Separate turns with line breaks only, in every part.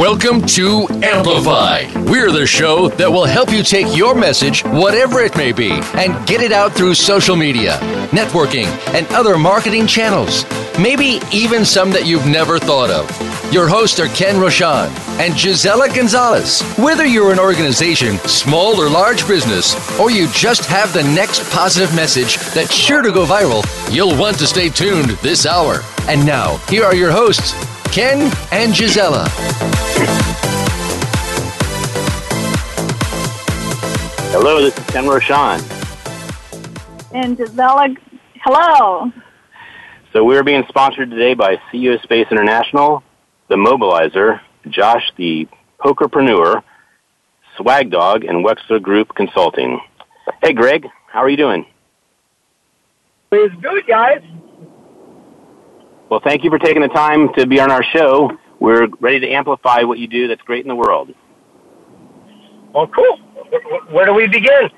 Welcome to Amplify. We're the show that will help you take your message, whatever it may be, and get it out through social media, networking, and other marketing channels. Maybe even some that you've never thought of. Your hosts are Ken Rochon and Gisela Gonzalez. Whether you're an organization, small or large business, or you just have the next positive message that's sure to go viral, you'll want to stay tuned this hour. And now, here are your hosts, Ken and Gisela.
Hello, this is Ken Rochon.
And Gisela, hello.
So we're being sponsored today by CEO Space International, the Mobilizer, Josh the Pokerpreneur, Swag Dog, and Wexler Group Consulting. Hey, Greg, how are you doing?
It's good, guys.
Well, thank you for taking the time to be on our show. We're ready to amplify what you do that's great in the world.
Well, cool. Where do we begin?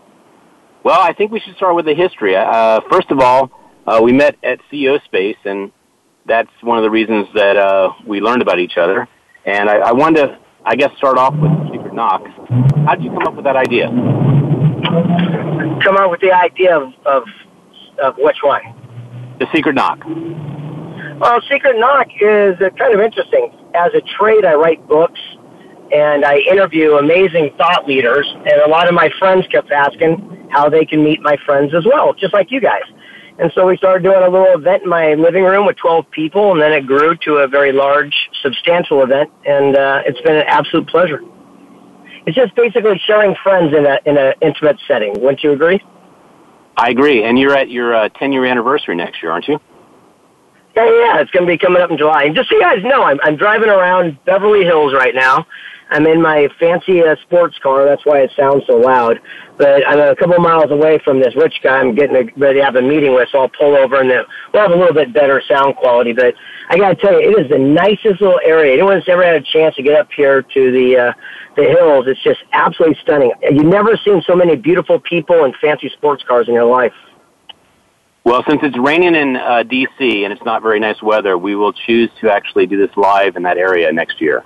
Well, I think we should start with the history. Uh, first of all, uh, we met at CEO Space, and that's one of the reasons that uh, we learned about each other. And I, I wanted to, I guess, start off with the Secret Knock. How did you come up with that idea?
Come up with the idea of, of, of which one?
The Secret Knock.
Well, Secret Knock is kind of interesting. As a trade, I write books and I interview amazing thought leaders, and a lot of my friends kept asking how they can meet my friends as well, just like you guys. And so we started doing a little event in my living room with 12 people, and then it grew to a very large, substantial event, and uh, it's been an absolute pleasure. It's just basically sharing friends in a in an intimate setting. Wouldn't you agree?
I agree. And you're at your uh, 10 year anniversary next year, aren't you?
Yeah, yeah, it's going to be coming up in July. And just so you guys know, I'm, I'm driving around Beverly Hills right now. I'm in my fancy uh, sports car. That's why it sounds so loud. But I'm a couple miles away from this rich guy I'm getting a, ready to have a meeting with, so I'll pull over and then we'll have a little bit better sound quality. But I got to tell you, it is the nicest little area. Anyone that's ever had a chance to get up here to the uh, the hills, it's just absolutely stunning. You've never seen so many beautiful people and fancy sports cars in your life.
Well, since it's raining in uh, D.C. and it's not very nice weather, we will choose to actually do this live in that area next year.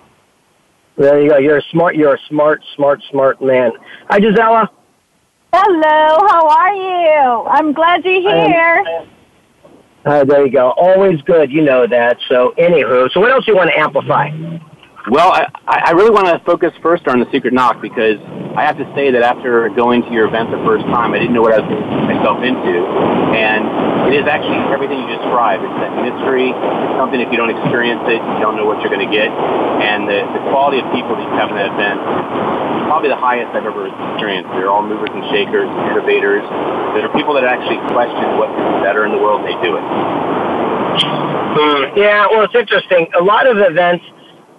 There you go. You're a smart. You're a smart, smart, smart man. Hi, Gisela.
Hello, how are you? I'm glad you're here.
Uh, there you go. Always good. You know that. So, anywho, so what else do you want to amplify?
Well, I, I really want to focus first on the secret knock because I have to say that after going to your event the first time, I didn't know what I was getting myself into, and it is actually everything you described. It's that mystery. It's something if you don't experience it, you don't know what you're going to get, and the, the quality of people that you have in that event is probably the highest I've ever experienced. They're all movers and shakers, innovators. That are people that actually question what's better in the world, and they do it.
Hmm. Yeah, well, it's interesting. A lot of events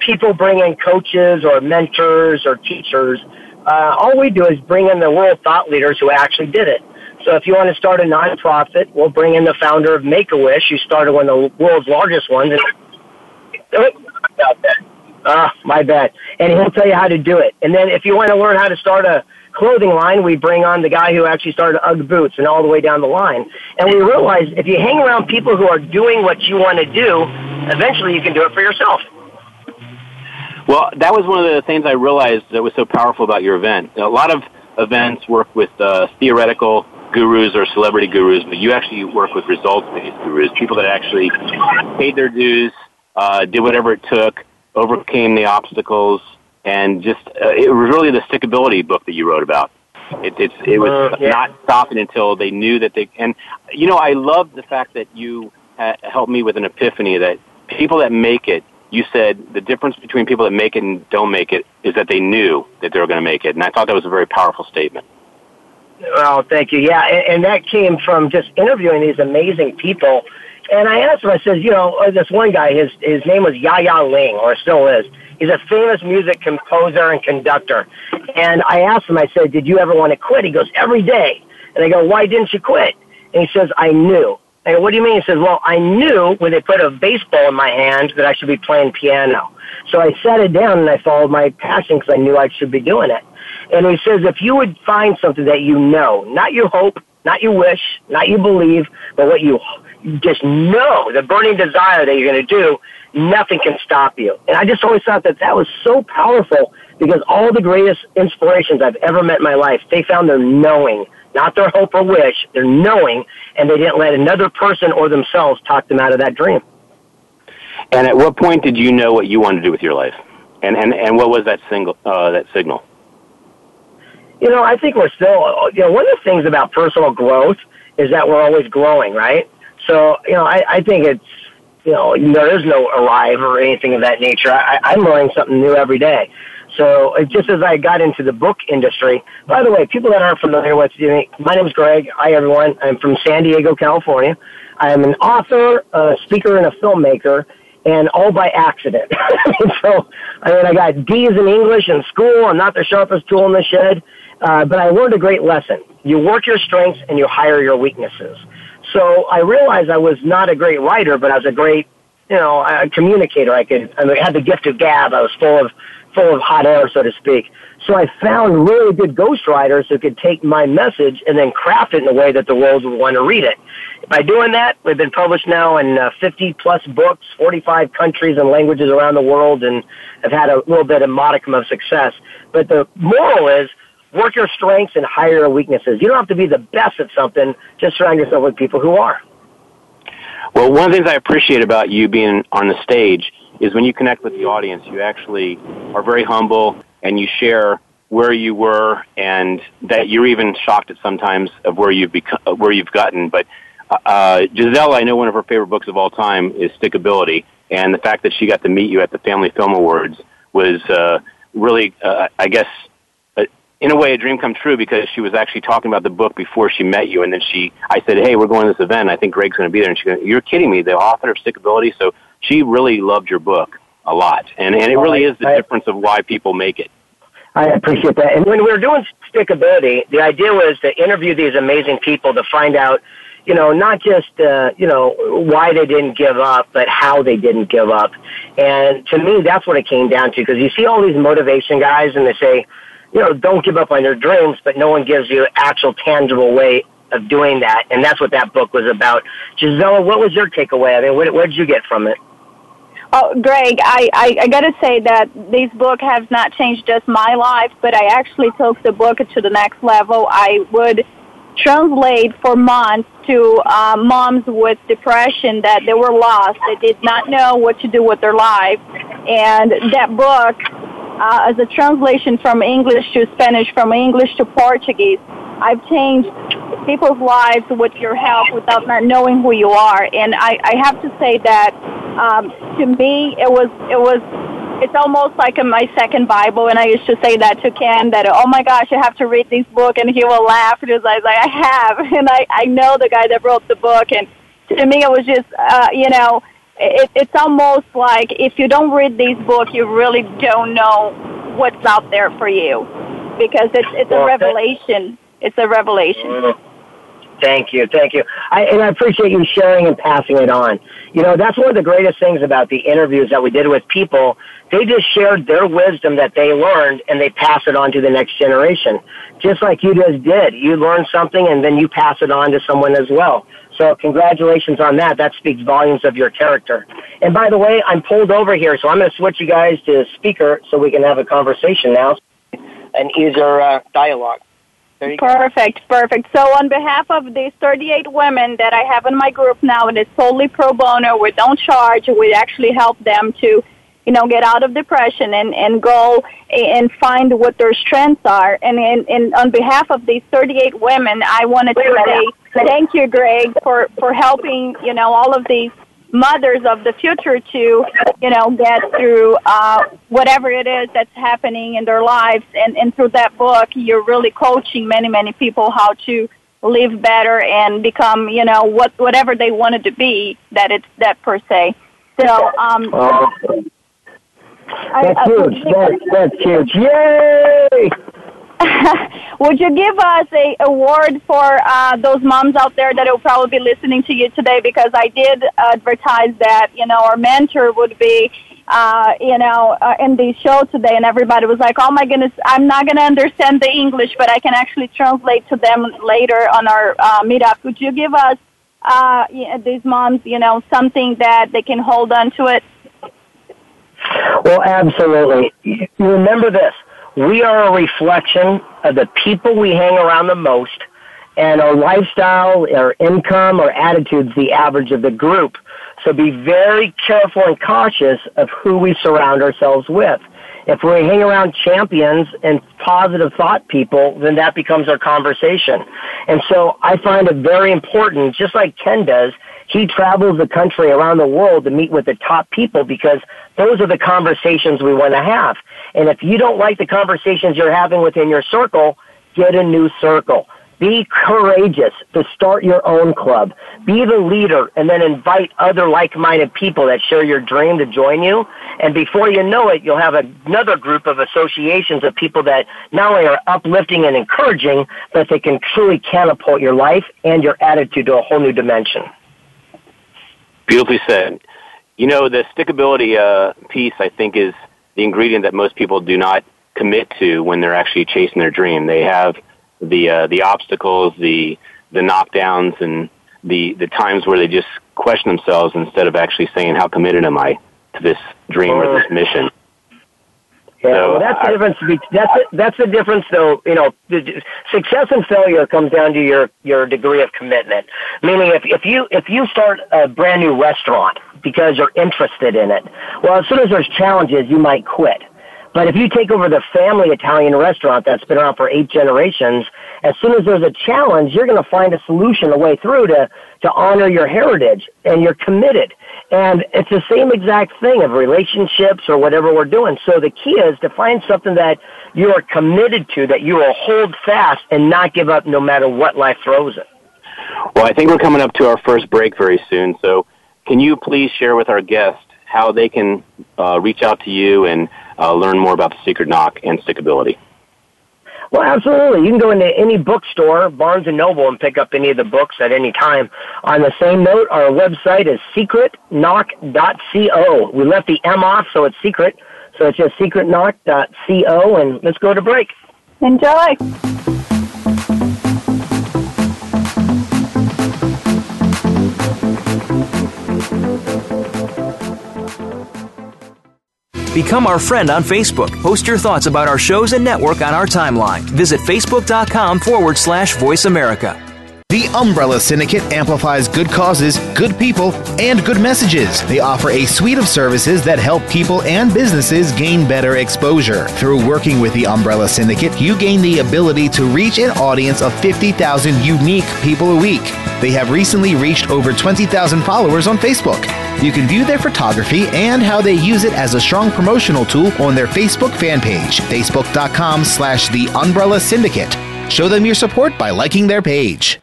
people bring in coaches or mentors or teachers. Uh, all we do is bring in the world thought leaders who actually did it. So if you want to start a nonprofit, we'll bring in the founder of Make a Wish, who started one of the world's largest ones. Ah, my bad. And he'll tell you how to do it. And then if you want to learn how to start a clothing line, we bring on the guy who actually started UGG boots and all the way down the line. And we realize if you hang around people who are doing what you want to do, eventually you can do it for yourself.
Well, that was one of the things I realized that was so powerful about your event. A lot of events work with uh, theoretical gurus or celebrity gurus, but you actually work with results-based gurus, people that actually paid their dues, uh, did whatever it took, overcame the obstacles, and just uh, it was really the stickability book that you wrote about. It, it's it was
Uh, yeah.
not stopping until they knew that they and you know I love the fact that you ha- helped me with an epiphany that people that make it you said the difference between people that make it and don't make it is that they knew that they were going to make it, and I thought that was a very powerful statement.
Well, thank you. Yeah, and, and that came from just interviewing these amazing people. And I asked him, I said, you know, uh, this one guy, his his name was Yaya Ling, or still is. He's a famous music composer and conductor. And I asked him, I said, did you ever want to quit? He goes, every day. And I go, why didn't you quit? And he says, I knew. I go, what do you mean? He says, well, I knew when they put a baseball in my hand that I should be playing piano. So I sat it down and I followed my passion because I knew I should be doing it. And he says, if you would find something that you know, not you hope, not you wish, not you believe, but what you just know, the burning desire that you're going to do, nothing can stop you. And I just always thought that that was so powerful because all the greatest inspirations I've ever met in my life, they found their knowing, not their hope or wish, their knowing, and they didn't let another person or themselves talk them out of that dream.
And at what point did you know what you wanted to do with your life? And and, and what was that single uh, that signal?
You know, I think we're still. You know, one of the things about personal growth is that we're always growing, right? So, you know, I, I think it's you know there is no arrive or anything of that nature. I, I'm learning something new every day. So it, just as I got into the book industry, by the way, people that aren't familiar with me, my name is Greg. Hi everyone. I'm from San Diego, California. I am an author, a speaker, and a filmmaker and all by accident. so, I mean, I got D's in English in school. I'm not the sharpest tool in the shed, uh, but I learned a great lesson. You work your strengths and you hire your weaknesses. So I realized I was not a great writer, but I was a great, you know, a communicator. I could, I had the gift of gab. I was full of, full of hot air, so to speak. So I found really good ghostwriters who could take my message and then craft it in a way that the world would want to read it. By doing that, we've been published now in uh, 50 plus books, 45 countries and languages around the world, and have had a little bit of modicum of success. But the moral is, work your strengths and hire your weaknesses. You don't have to be the best at something, just surround yourself with people who are.
Well, one of the things I appreciate about you being on the stage is when you connect with the audience, you actually are very humble and you share where you were and that you're even shocked at sometimes of where you've become, where you've gotten. But uh, Giselle, I know one of her favorite books of all time is Stickability, and the fact that she got to meet you at the Family Film Awards was uh, really, uh, I guess, uh, in a way, a dream come true because she was actually talking about the book before she met you, and then she, I said, "Hey, we're going to this event. I think Greg's going to be there." And she goes, "You're kidding me? The author of Stickability." So she really loved your book a lot, and and it really is the difference of why people make it.
I appreciate that. And when we were doing stickability, the idea was to interview these amazing people to find out, you know, not just uh, you know why they didn't give up, but how they didn't give up. And to me, that's what it came down to. Because you see all these motivation guys, and they say, you know, don't give up on your dreams, but no one gives you actual tangible way of doing that. And that's what that book was about. Gisela, what was your takeaway? I mean, what, what did you get from it?
Oh, Greg, I, I, I got to say that this book has not changed just my life, but I actually took the book to the next level. I would translate for months to uh, moms with depression that they were lost. They did not know what to do with their life. And that book, uh, as a translation from English to Spanish, from English to Portuguese, I've changed people's lives with your help without not knowing who you are. And I, I have to say that um, to me, it was it was it's almost like my second Bible. And I used to say that to Ken that oh my gosh, I have to read this book, and he will laugh because I was like I have, and I I know the guy that wrote the book, and to me it was just uh, you know. It, it's almost like if you don't read this book, you really don't know what's out there for you, because it's it's a revelation it's a revelation. Mm.
Thank you, thank you. I, and I appreciate you sharing and passing it on. You know, that's one of the greatest things about the interviews that we did with people. They just shared their wisdom that they learned and they pass it on to the next generation. Just like you just did. You learn something and then you pass it on to someone as well. So congratulations on that. That speaks volumes of your character. And by the way, I'm pulled over here, so I'm going to switch you guys to speaker so we can have a conversation now. An easier uh, dialogue.
Perfect, go. perfect. So on behalf of these 38 women that I have in my group now, and it's solely pro bono, we don't charge. We actually help them to, you know, get out of depression and, and go and find what their strengths are. And, and, and on behalf of these 38 women, I wanted to say thank you, Greg, for, for helping, you know, all of these mothers of the future to, you know, get through uh, whatever it is that's happening in their lives. And, and through that book, you're really coaching many, many people how to live better and become, you know, what whatever they wanted to be. That it's that per se. So, um,
uh, that's I, huge. That's, that's huge. Yay!
Would you give us a award for uh, those moms out there that will probably be listening to you today? Because I did advertise that you know our mentor would be uh, you know uh, in the show today, and everybody was like, "Oh my goodness, I'm not going to understand the English, but I can actually translate to them later on our uh, meetup." Would you give us uh, these moms, you know, something that they can hold on to it?
Well, absolutely. Remember this we are a reflection of the people we hang around the most, and our lifestyle, our income, our attitudes, the average of the group. So be very careful and cautious of who we surround ourselves with. If we hang around champions and positive thought people, then that becomes our conversation. And so I find it very important, just like Ken does, he travels the country around the world to meet with the top people because those are the conversations we want to have. And if you don't like the conversations you're having within your circle, get a new circle. Be courageous to start your own club. Be the leader and then invite other like-minded people that share your dream to join you. And before you know it, you'll have another group of associations of people that not only are uplifting and encouraging, but they can truly catapult your life and your attitude to a whole new dimension.
Beautifully said. You know, the stickability uh, piece, I think, is the ingredient that most people do not commit to when they're actually chasing their dream. They have the uh, the obstacles, the the knockdowns, and the the times where they just question themselves instead of actually saying, "How committed am I to this dream or this mission?"
Yeah, so, well, that's the difference. That's the, that's the difference, though. You know, success and failure comes down to your your degree of commitment. Meaning, if if you if you start a brand new restaurant because you're interested in it, well, as soon as there's challenges, you might quit. But if you take over the family Italian restaurant that's been around for eight generations, as soon as there's a challenge, you're going to find a solution, a way through to to honor your heritage, and you're committed. And it's the same exact thing of relationships or whatever we're doing. So the key is to find something that you are committed to, that you will hold fast and not give up no matter what life throws it.
Well, I think we're coming up to our first break very soon. So can you please share with our guests how they can uh, reach out to you and uh, learn more about the Secret Knock and Stickability?
Well, absolutely. You can go into any bookstore, Barnes and Noble, and pick up any of the books at any time. On the same note, our website is secretknock.co. We left the M off, so it's secret. So it's just secretknock.co, and let's go to break.
Enjoy.
Become our friend on Facebook. Post your thoughts about our shows and network on our timeline. Visit facebook.com forward slash voice America.
The Umbrella Syndicate amplifies good causes, good people, and good messages. They offer a suite of services that help people and businesses gain better exposure. Through working with the Umbrella Syndicate, you gain the ability to reach an audience of 50,000 unique people a week. They have recently reached over 20,000 followers on Facebook. You can view their photography and how they use it as a strong promotional tool on their Facebook fan page, facebook.com slash the Umbrella Syndicate. Show them your support by liking their page.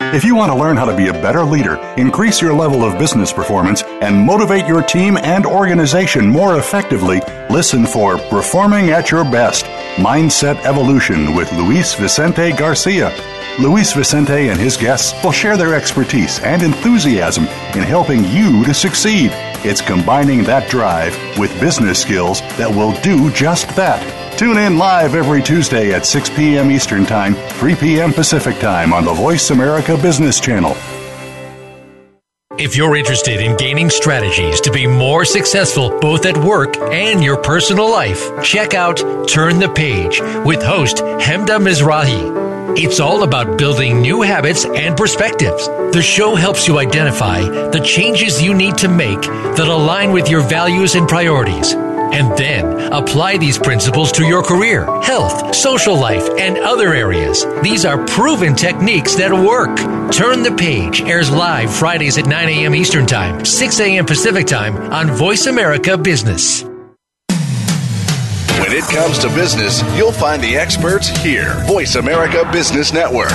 If you want to learn how to be a better leader, increase your level of business performance, and motivate your team and organization more effectively, listen for Performing at Your Best Mindset Evolution with Luis Vicente Garcia. Luis Vicente and his guests will share their expertise and enthusiasm in helping you to succeed. It's combining that drive with business skills that will do just that. Tune in live every Tuesday at 6 p.m. Eastern Time, 3 p.m. Pacific Time on the Voice America Business Channel.
If you're interested in gaining strategies to be more successful both at work and your personal life, check out Turn the Page with host Hemda Mizrahi. It's all about building new habits and perspectives. The show helps you identify the changes you need to make that align with your values and priorities And then apply these principles to your career, health, social life, and other areas. These are proven techniques that work. Turn the Page airs live Fridays at 9 a.m. Eastern Time, 6 a.m. Pacific Time on Voice America Business.
When it comes to business, you'll find the experts here. Voice America Business Network.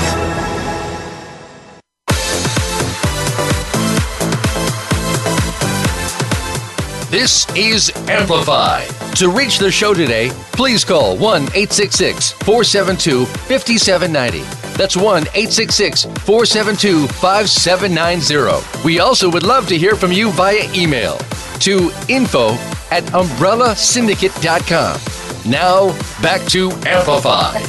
This is Amplify. To reach the show today, please call 1 866 472 5790. That's 1 866 472 5790. We also would love to hear from you via email to info at umbrellasyndicate.com. Now, back to Amplify.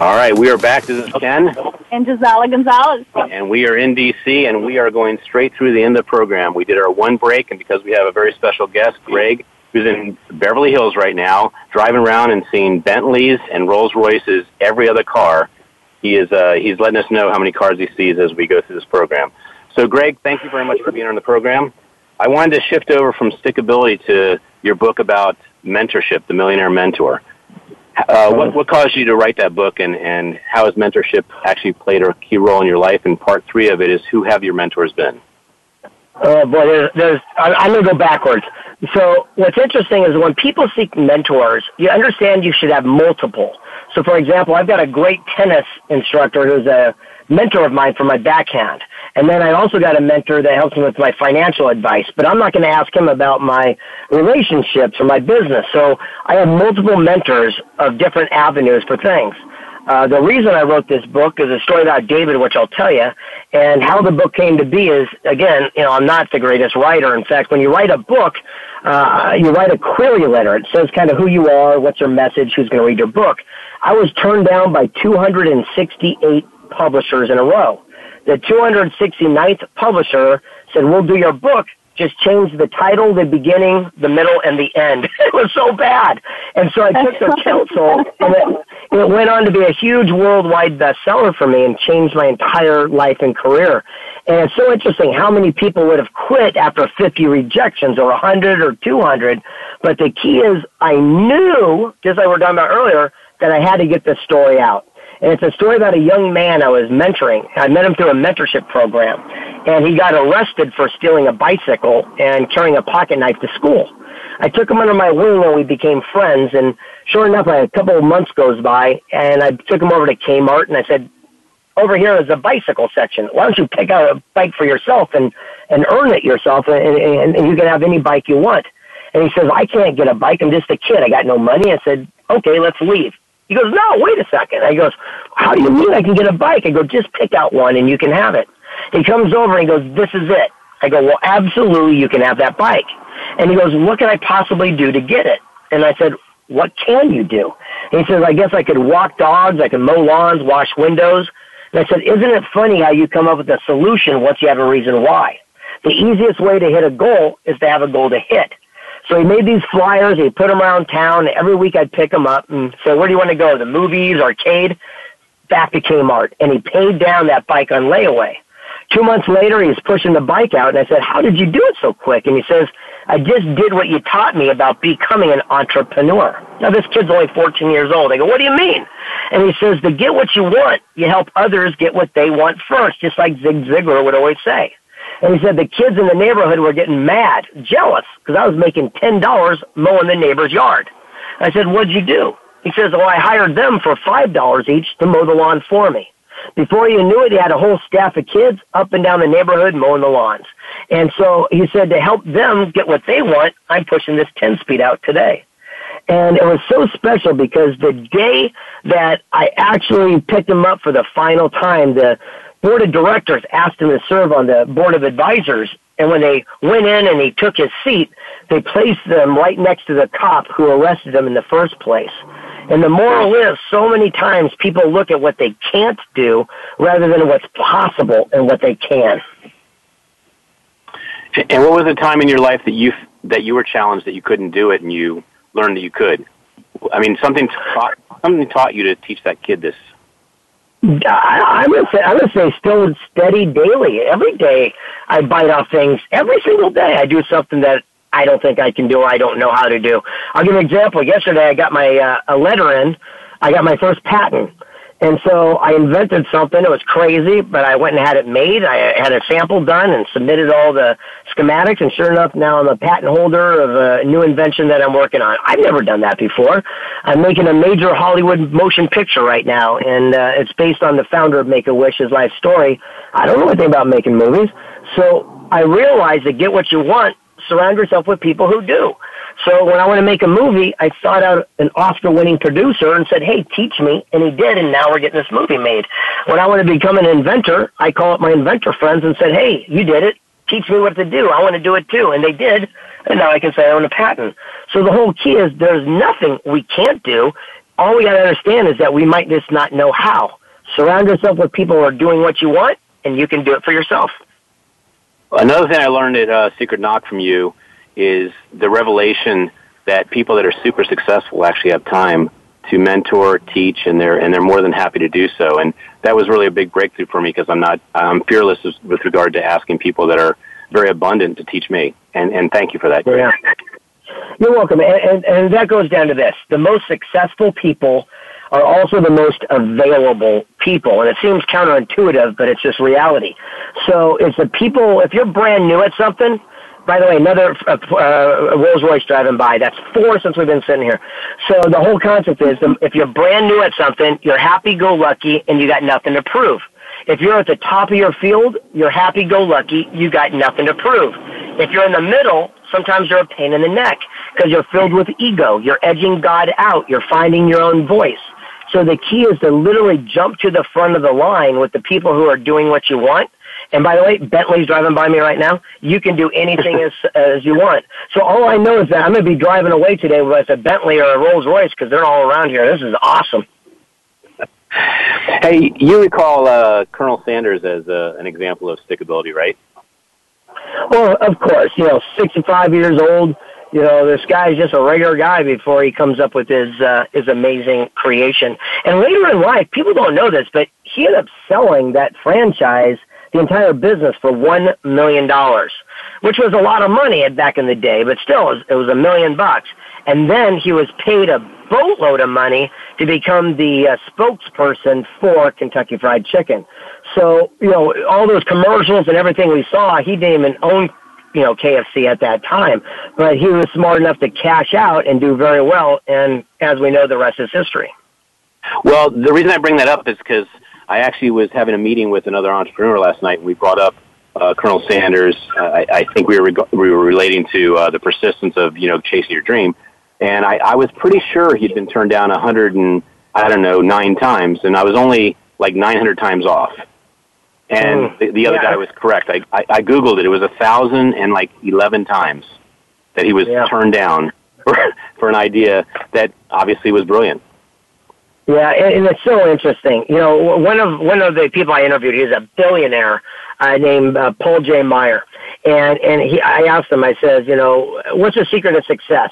All right, we are back. This is Ken.
And Gisela Gonzalez.
And we are in D.C., and we are going straight through the end of the program. We did our one break, and because we have a very special guest, Greg, who's in Beverly Hills right now, driving around and seeing Bentleys and Rolls Royces every other car. He is uh, he's letting us know how many cars he sees as we go through this program. So, Greg, thank you very much for being on the program. I wanted to shift over from stickability to your book about mentorship, The Millionaire Mentor. Uh, what, what caused you to write that book, and, and how has mentorship actually played a key role in your life? And part three of it is who have your mentors been?
Oh boy, there's, there's I, I'm going to go backwards. So what's interesting is when people seek mentors, you understand you should have multiple. So for example, I've got a great tennis instructor who's a mentor of mine for my backhand. And then I also got a mentor that helps me with my financial advice, but I'm not going to ask him about my relationships or my business. So I have multiple mentors of different avenues for things. Uh, the reason I wrote this book is a story about David, which I'll tell you, and how the book came to be is, again, you know, I'm not the greatest writer. In fact, when you write a book, uh, you write a query letter. It says kind of who you are, what's your message, who's going to read your book. I was turned down by 268 publishers in a row. The 269th publisher said, we'll do your book, just change the title, the beginning, the middle, and the end. it was so bad. And so I took their counsel, and it, it went on to be a huge worldwide bestseller for me and changed my entire life and career. And it's so interesting how many people would have quit after 50 rejections or 100 or 200. But the key is I knew, just like we were talking about earlier, that I had to get this story out. And it's a story about a young man I was mentoring. I met him through a mentorship program. And he got arrested for stealing a bicycle and carrying a pocket knife to school. I took him under my wing and we became friends. And sure enough, a couple of months goes by and I took him over to Kmart and I said, over here is a bicycle section. Why don't you pick out a bike for yourself and, and earn it yourself and, and, and you can have any bike you want. And he says, I can't get a bike. I'm just a kid. I got no money. I said, okay, let's leave. He goes, no, wait a second. I goes, how do you mean I can get a bike? I go, just pick out one and you can have it. He comes over and he goes, this is it. I go, well, absolutely, you can have that bike. And he goes, what can I possibly do to get it? And I said, what can you do? And he says, I guess I could walk dogs, I could mow lawns, wash windows. And I said, isn't it funny how you come up with a solution once you have a reason why? The easiest way to hit a goal is to have a goal to hit. So he made these flyers. He put them around town. Every week I'd pick them up and say, where do you want to go? The movies, arcade? Back to Kmart. And he paid down that bike on layaway. Two months later, he's pushing the bike out, and I said, how did you do it so quick? And he says, I just did what you taught me about becoming an entrepreneur. Now, this kid's only 14 years old. I go, what do you mean? And he says, to get what you want, you help others get what they want first, just like Zig Ziglar would always say. And he said the kids in the neighborhood were getting mad, jealous, because I was making $10 mowing the neighbor's yard. I said, what'd you do? He says, well, I hired them for $5 each to mow the lawn for me. Before you knew it, he had a whole staff of kids up and down the neighborhood mowing the lawns. And so he said to help them get what they want, I'm pushing this 10 speed out today. And it was so special because the day that I actually picked him up for the final time, the board of directors asked him to serve on the board of advisors. And when they went in and he took his seat, they placed them right next to the cop who arrested him in the first place. And the moral is so many times people look at what they can't do rather than what's possible and what they can.
And what was the time in your life that you that you were challenged that you couldn't do it and you learned that you could? I mean, something taught something taught you to teach that kid this
I, I'm gonna say I'm gonna say still steady daily. Every day I bite off things. Every single day I do something that I don't think I can do. or I don't know how to do. I'll give you an example. Yesterday I got my uh, a letter in. I got my first patent. And so I invented something. It was crazy, but I went and had it made. I had a sample done and submitted all the schematics. And sure enough, now I'm a patent holder of a new invention that I'm working on. I've never done that before. I'm making a major Hollywood motion picture right now, and uh, it's based on the founder of Make a Wish's life story. I don't know anything about making movies, so I realized that get what you want. Surround yourself with people who do. So when I want to make a movie, I sought out an Oscar-winning producer and said, "Hey, teach me," and he did, and now we're getting this movie made. When I want to become an inventor, I call up my inventor friends and said, "Hey, you did it. Teach me what to do. I want to do it too," and they did, and now I can say I own a patent. So the whole key is there's nothing we can't do. All we got to understand is that we might just not know how. Surround yourself with people who are doing what you want, and you can do it for yourself.
Another thing I learned at uh, Secret Knock from you is the revelation that people that are super successful actually have time to mentor, teach, and they're and they're more than happy to do so. And that was really a big breakthrough for me because I'm not I'm fearless with regard to asking people that are very abundant to teach me. And and thank you for that.
Yeah. You're welcome. And, and, and that goes down to this: the most successful people are also the most available people. And it seems counterintuitive, but it's just reality. So it's the people, if you're brand new at something, by the way, another uh, uh, Rolls Royce driving by. That's four since we've been sitting here. So the whole concept is um, if you're brand new at something, you're happy-go-lucky and you got nothing to prove. If you're at the top of your field, you're happy-go-lucky, you got nothing to prove. If you're in the middle, sometimes you're a pain in the neck because you're filled with ego. You're edging God out. You're finding your own voice. So the key is to literally jump to the front of the line with the people who are doing what you want. And by the way, Bentley's driving by me right now. You can do anything as as you want. So all I know is that I'm going to be driving away today with a Bentley or a Rolls Royce because they're all around here. This is awesome.
Hey, you recall uh, Colonel Sanders as uh, an example of stickability, right?
Well, of course. You know, 65 years old you know, this guy's just a regular guy before he comes up with his uh, his amazing creation. And later in life, people don't know this, but he ended up selling that franchise, the entire business, for one million dollars, which was a lot of money back in the day, but still, it was, a million bucks. And then he was paid a boatload of money to become the uh, spokesperson for Kentucky Fried Chicken. So, you know, all those commercials and everything we saw, he didn't even own you know, KFC at that time. But he was smart enough to cash out and do very well, and as we know, the rest is history.
Well, the reason I bring that up is because I actually was having a meeting with another entrepreneur last night, and we brought up uh, Colonel Sanders. Uh, I, I think we were reg- we were relating to uh, the persistence of you know chasing your dream, and I, I was pretty sure he'd been turned down a hundred and I don't know nine times, and I was only like nine hundred times off. And mm. the, the other yeah. guy was correct. I, I, I Googled it. It was a thousand and like 11 times that he was yeah. turned down for, for an idea that obviously was brilliant.
Yeah, and, it's so interesting. You know, one of one of the people I interviewed, he's a billionaire uh, named uh, Paul J. Meyer, and and he, I asked him, I said, you know, what's the secret of success?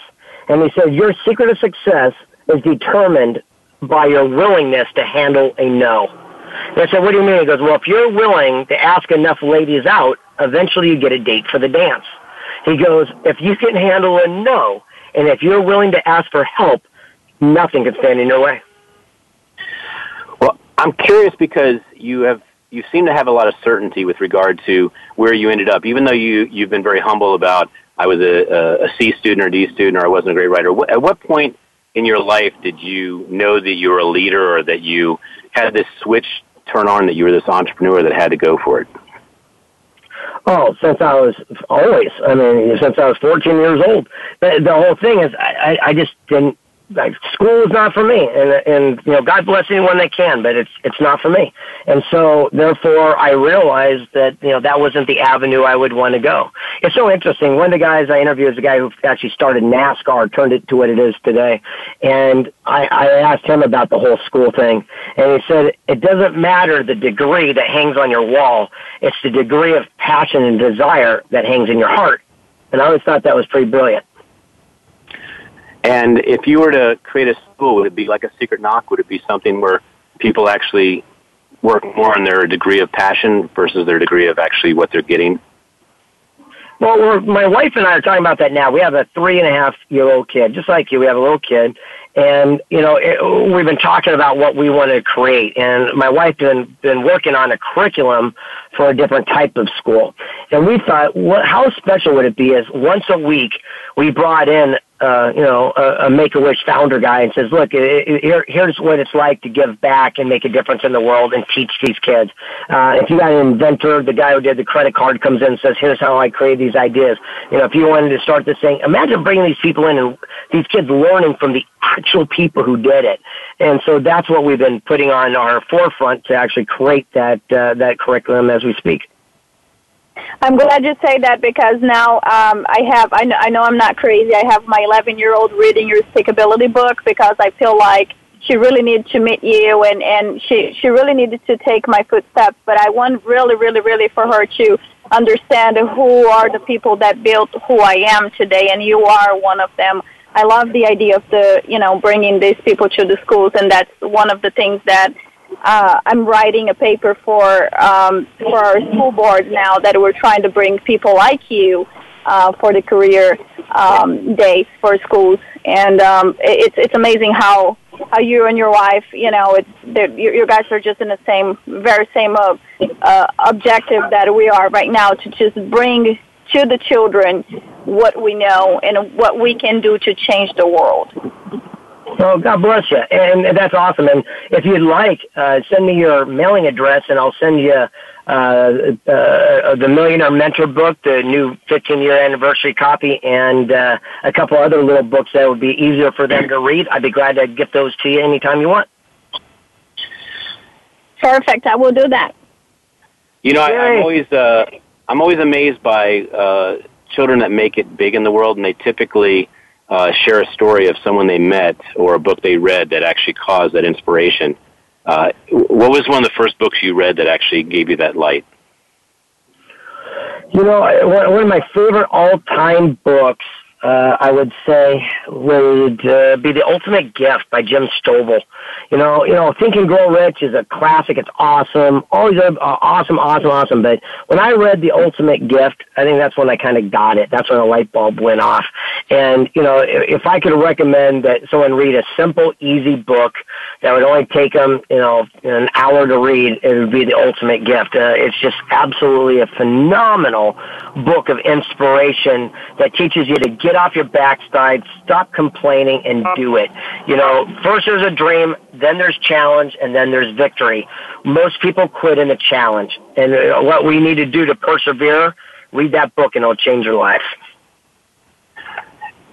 And he said, your secret of success is determined by your willingness to handle a no. And I said, what do you mean? He goes, well, if you're willing to ask enough ladies out, eventually you get a date for the dance. He goes, if you can handle a no, and if you're willing to ask for help, nothing can stand in your way.
I'm curious because you have you seem to have a lot of certainty with regard to where you ended up, even though you you've been very humble about I was a, a C student or D student or I wasn't a great writer. At what point in your life did you know that you were a leader or that you had this switch turn on that you were this entrepreneur that had to go for it?
Oh, since I was always. I mean, since I was 14 years old. The, the whole thing is, I, I just didn't like school is not for me. And and you know god bless anyone that can but it's it's not for me. And so therefore i realized that you know that wasn't the avenue i would want to go. It's so interesting. One of the guys i interviewed is a guy who actually started nascar turned it to what it is today. And i i asked him about the whole school thing. And he said it doesn't matter the degree that hangs on your wall. It's the degree of passion and desire that hangs in your heart. And i always thought that was pretty brilliant
and if you were to create a school, would it be like a secret knock? Would it be something where people actually work more on their degree of passion versus their degree of actually what they're getting?
Well, my wife and I are talking about that now. We have a three and a half year old kid, just like you. We have a little kid, and you know it, we've been talking about what we want to create. And my wife been been working on a curriculum for a different type of school. And we thought, what, how special would it be if once a week we brought in uh, you know, a, a Make-A-Wish founder guy and says, look, here, here's what it's like to give back and make a difference in the world and teach these kids. Uh, if you got an inventor, the guy who did the credit card comes in and says, here's how I create these ideas. You know, if you wanted to start this thing, imagine bringing these people in and these kids learning from the actual people who did it. And so that's what we've been putting on our forefront to actually create that, uh, that curriculum as we speak.
I'm glad you say that because now um, I have I know, I know I'm not crazy. I have my 11 year old reading your stickability book because I feel like she really needed to meet you and and she she really needed to take my footsteps. But I want really really really for her to understand who are the people that built who I am today, and you are one of them. I love the idea of the you know bringing these people to the schools, and that's one of the things that uh, I'm writing a paper for um, for our school board now that we're trying to bring people like you uh, for the career um, days for schools, and um, it's it's amazing how how you and your wife, you know, it's you guys are just in the same very same uh, uh, objective that we are right now to just bring to the children what we know and what we can do to change the world.
Well, God bless you, and that's awesome. And if you'd like, uh, send me your mailing address, and I'll send you uh, uh, the Millionaire Mentor book, the new 15-year anniversary copy, and uh, a couple other little books that would be easier for them to read. I'd be glad to get those to you anytime you want.
Perfect. I will do that.
You know, I, I'm always uh, I'm always amazed by uh, children that make it big in the world, and they typically uh, share a story of someone they met or a book they read that actually caused that inspiration. Uh, what was one of the first books you read that actually gave you that light?
You know, one of my favorite all-time books uh, I would say would uh, be The Ultimate Gift by Jim Stovall. You know, you know, Think and Grow Rich is a classic. It's awesome. Always uh, awesome, awesome, awesome. But when I read The Ultimate Gift, I think that's when I kind of got it. That's when the light bulb went off. And, you know, if I could recommend that someone read a simple, easy book that would only take them, you know, an hour to read, it would be The Ultimate Gift. Uh, it's just absolutely a phenomenal book of inspiration that teaches you to get get off your backside, stop complaining, and do it. You know, first there's a dream, then there's challenge, and then there's victory. Most people quit in a challenge. And uh, what we need to do to persevere, read that book and it'll change your life.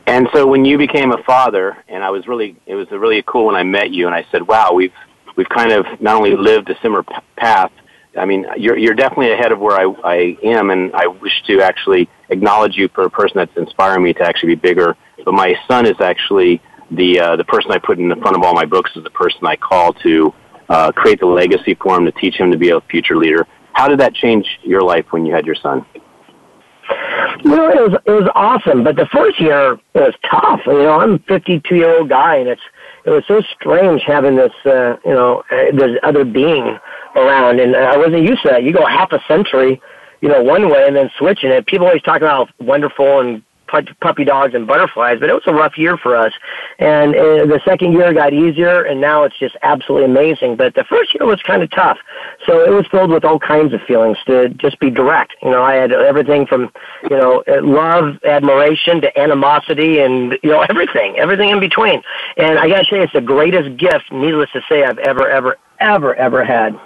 And so when you became a father, and I was really, it was really cool when I met you, and I said, "Wow, we've we've kind of not only lived a similar path. I mean, you're you're definitely ahead of where I I am, and I wish to actually acknowledge you for a person that's inspiring me to actually be bigger. But my son is actually the uh, the person I put in the front of all my books is the person I call to uh, create the legacy for him to teach him to be a future leader. How did that change your life when you had your son?
Know, it was it was awesome, but the first year it was tough. You know, I'm a 52 year old guy, and it's it was so strange having this uh, you know uh, this other being around, and I wasn't used to that. You go half a century you know, one way and then switching it. People always talk about wonderful and puppy dogs and butterflies, but it was a rough year for us. And uh, the second year got easier, and now it's just absolutely amazing. But the first year was kind of tough, so it was filled with all kinds of feelings. To just be direct, you know, I had everything from you know love, admiration to animosity, and you know everything, everything in between. And I got to say, it's the greatest gift, needless to say, I've ever, ever, ever, ever had.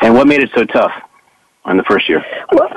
And what made it so tough? on the first year?
Well,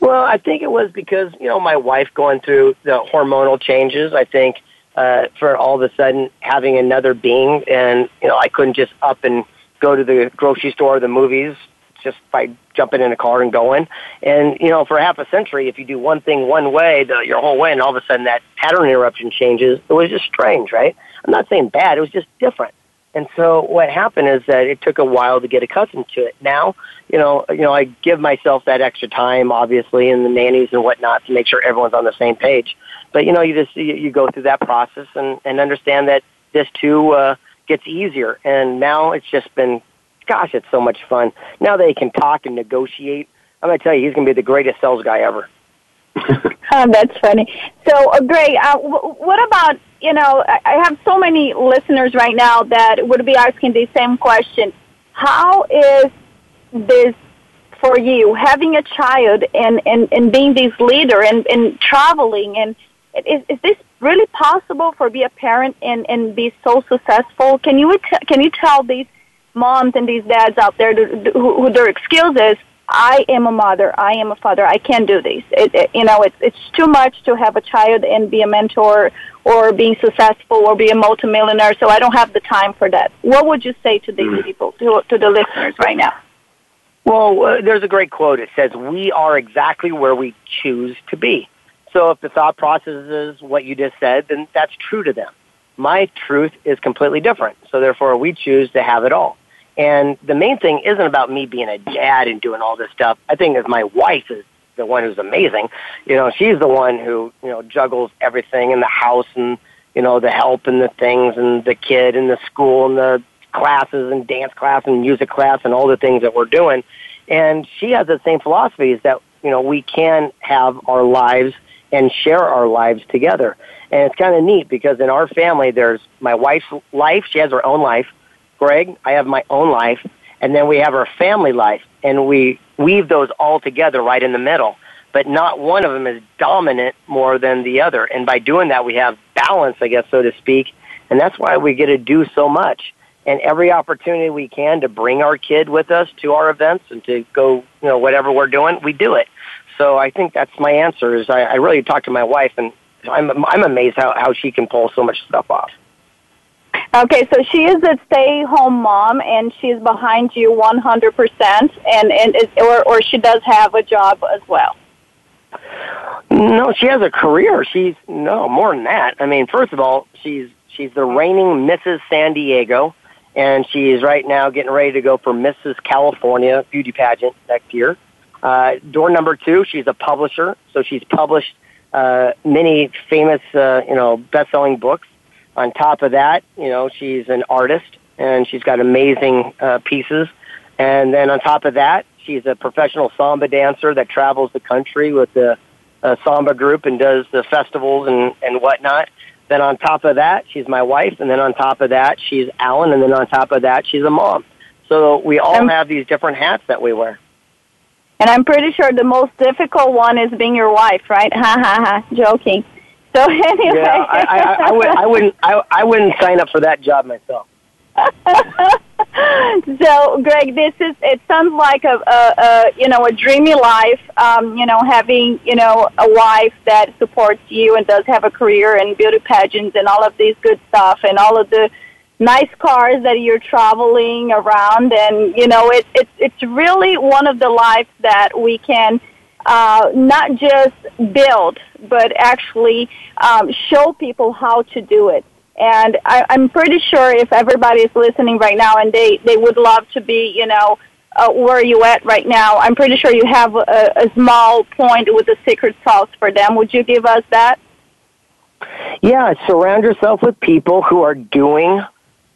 well, I think it was because you know my wife going through the hormonal changes. I think uh, for all of a sudden having another being, and you know I couldn't just up and go to the grocery store or the movies just by jumping in a car and going. And you know, for half a century, if you do one thing one way the, your whole way, and all of a sudden that pattern interruption changes, it was just strange, right? I'm not saying bad; it was just different. And so what happened is that it took a while to get accustomed to it. Now, you know, you know, I give myself that extra time, obviously, and the nannies and whatnot to make sure everyone's on the same page. But you know, you just you, you go through that process and and understand that this too uh, gets easier. And now it's just been gosh, it's so much fun. Now they can talk and negotiate. I'm going to tell you, he's going to be the greatest sales guy ever.
oh, that's funny. So, uh, Greg, uh, w- what about you know? I-, have so many listeners right now that would be asking the same question. How is this for you, having a child and and, and being this leader and, and traveling and is, is this really possible for be a parent and, and be so successful? Can you can you tell these moms and these dads out there who, who their excuse is I am a mother, I am a father, I can't do this. It, it, you know, it's it's too much to have a child and be a mentor or being successful or be a multimillionaire. So I don't have the time for that. What would you say to these mm. people, to to the listeners right now?
Well, uh, there's a great quote. It says, "We are exactly where we choose to be." So if the thought process is what you just said, then that's true to them. My truth is completely different. So therefore, we choose to have it all. And the main thing isn't about me being a dad and doing all this stuff. I think that my wife is the one who's amazing. You know, she's the one who, you know, juggles everything in the house and, you know, the help and the things and the kid and the school and the classes and dance class and music class and all the things that we're doing. And she has the same philosophy is that, you know, we can have our lives and share our lives together. And it's kind of neat because in our family, there's my wife's life. She has her own life. Greg, I have my own life. And then we have our family life. And we weave those all together right in the middle. But not one of them is dominant more than the other. And by doing that, we have balance, I guess, so to speak. And that's why we get to do so much. And every opportunity we can to bring our kid with us to our events and to go, you know, whatever we're doing, we do it. So I think that's my answer. Is I, I really talk to my wife, and I'm I'm amazed how how she can pull so much stuff off.
Okay, so she is a stay-home mom, and she's behind you 100%, and and is, or or she does have a job as well.
No, she has a career. She's no more than that. I mean, first of all, she's she's the reigning Mrs. San Diego, and she is right now getting ready to go for Mrs. California beauty pageant next year. Uh, door number two, she's a publisher, so she's published uh, many famous, uh, you know, best-selling books. On top of that, you know, she's an artist and she's got amazing uh, pieces. And then on top of that, she's a professional samba dancer that travels the country with the uh, samba group and does the festivals and and whatnot. Then on top of that, she's my wife, and then on top of that, she's Alan, and then on top of that, she's a mom. So we all have these different hats that we wear.
And I'm pretty sure the most difficult one is being your wife, right? Ha ha ha. Joking. So anyway.
Yeah, I, I, I, would, I wouldn't. I, I wouldn't sign up for that job myself.
so, Greg, this is. It sounds like a, a, a you know a dreamy life. Um, you know, having you know a wife that supports you and does have a career in beauty pageants and all of these good stuff and all of the nice cars that you're traveling around and you know it, it it's really one of the lives that we can uh, not just build but actually um, show people how to do it and I, I'm pretty sure if everybody is listening right now and they they would love to be you know uh, where you at right now I'm pretty sure you have a, a small point with a secret sauce for them would you give us that
yeah, surround yourself with people who are doing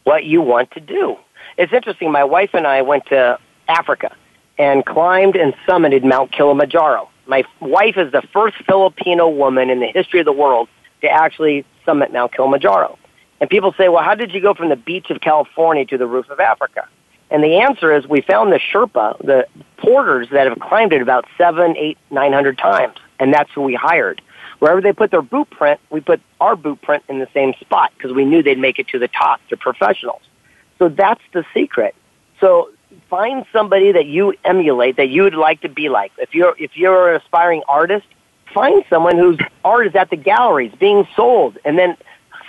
what you want to do. It's interesting. My wife and I went to Africa and climbed and summited Mount Kilimanjaro. My wife is the first Filipino woman in the history of the world to actually summit Mount Kilimanjaro. And people say, well, how did you go from the beach of California to the roof of Africa? And the answer is we found the Sherpa, the porters that have climbed it about seven, eight, nine hundred times. And that's who we hired. Wherever they put their boot print, we put our boot print in the same spot because we knew they'd make it to the top. They're professionals. So that's the secret. So find somebody that you emulate, that you would like to be like. If you're, if you're an aspiring artist, find someone whose art is at the galleries being sold and then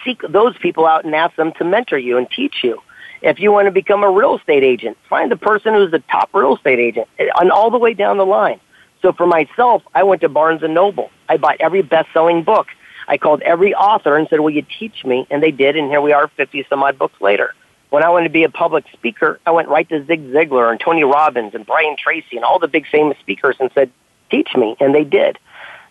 seek those people out and ask them to mentor you and teach you. If you want to become a real estate agent, find the person who's the top real estate agent and all the way down the line. So for myself, I went to Barnes and Noble. I bought every best-selling book. I called every author and said, "Will you teach me?" And they did, and here we are, fifty some odd books later. When I wanted to be a public speaker, I went right to Zig Ziglar and Tony Robbins and Brian Tracy and all the big famous speakers and said, "Teach me," and they did.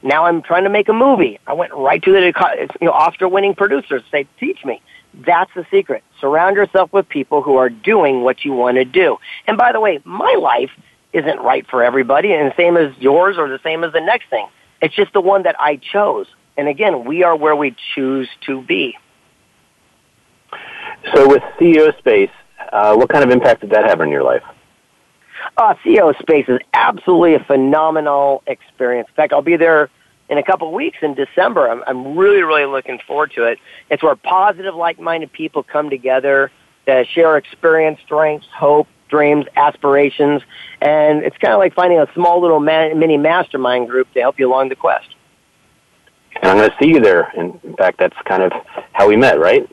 Now I'm trying to make a movie. I went right to the you know Oscar-winning producers, say, "Teach me." That's the secret. Surround yourself with people who are doing what you want to do. And by the way, my life isn't right for everybody and the same as yours or the same as the next thing. It's just the one that I chose. And again, we are where we choose to be.
So with CEO Space, uh, what kind of impact did that have on your life?
Uh, CEO Space is absolutely a phenomenal experience. In fact, I'll be there in a couple of weeks in December. I'm, I'm really, really looking forward to it. It's where positive, like-minded people come together to share experience, strengths, hope, dreams, aspirations, and it's kind of like finding a small little man, mini mastermind group to help you along the quest.
And I'm going to see you there. In fact, that's kind of how we met, right?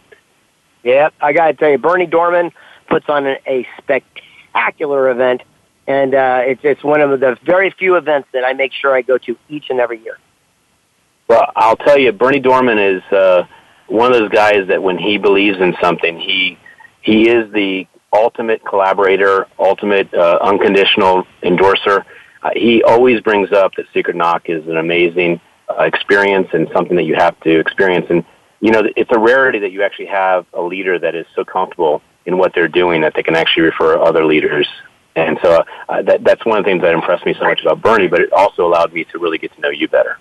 Yeah, I got to tell you, Berny Dohrmann puts on a, spectacular event, and uh, it's it's one of the very few events that I make sure I go to each and every year.
Well, I'll tell you, Berny Dohrmann is uh, one of those guys that when he believes in something, he he is the ultimate collaborator, ultimate uh, unconditional endorser. Uh, he always brings up that Secret Knock is an amazing uh, experience and something that you have to experience. And you know, it's a rarity that you actually have a leader that is so comfortable in what they're doing that they can actually refer other leaders. And so uh, that, that's one of the things that impressed me so much about Berny, but it also allowed me to really get to know you better.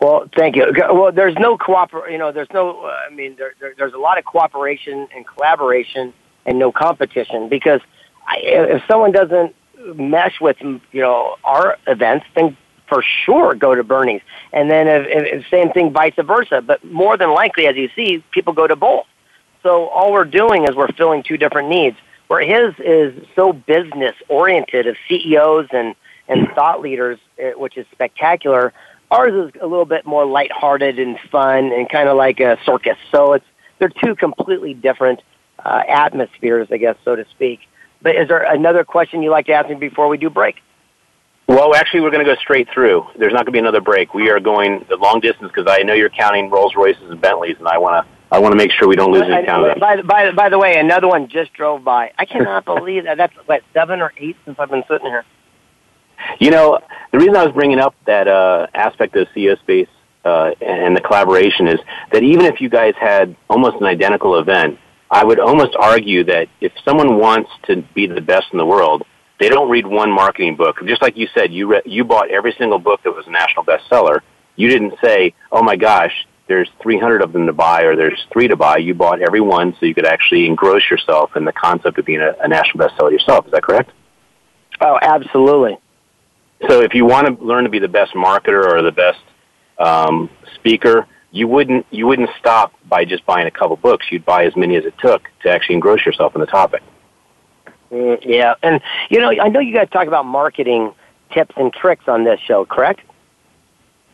Well, thank you. Well, there's no cooper. You know, there's no. Uh, I mean, there, there, there's a lot of cooperation and collaboration, and no competition. Because I, if someone doesn't mesh with you know our events, then for sure go to Berny's. And then if, if, same thing, vice versa. But more than likely, as you see, people go to both. So all we're doing is we're filling two different needs. Where his is so business oriented of CEOs and and thought leaders, eh, which is spectacular Ours is a little bit more lighthearted and fun and kind of like a circus. So it's they're two completely different uh, atmospheres, I guess, so to speak. But is there another question you'd like to ask me before we do break?
Well, actually, we're going to go straight through. There's not going to be another break. We are going the long distance because I know you're counting Rolls Royces and Bentleys, and I want to I want to make sure we don't lose any count of them.
By, by, by the way, another one just drove by. I cannot believe that. That's what seven or eight since I've been sitting here.
You know, the reason I was bringing up that uh, aspect of CEO Space uh, and the collaboration is that even if you guys had almost an identical event, I would almost argue that if someone wants to be the best in the world, they don't read one marketing book. Just like you said, you re- you bought every single book that was a national bestseller. You didn't say, "Oh my gosh, there's 300 of them to buy," or "There's three to buy." You bought every one so you could actually engross yourself in the concept of being a, a national bestseller yourself. Is that correct?
Oh, absolutely.
So if you want to learn to be the best marketer or the best um, speaker, you wouldn't you wouldn't stop by just buying a couple books. You'd buy as many as it took to actually engross yourself in the topic.
Mm, yeah, and you know, I know you guys talk about marketing tips and tricks on this show, correct?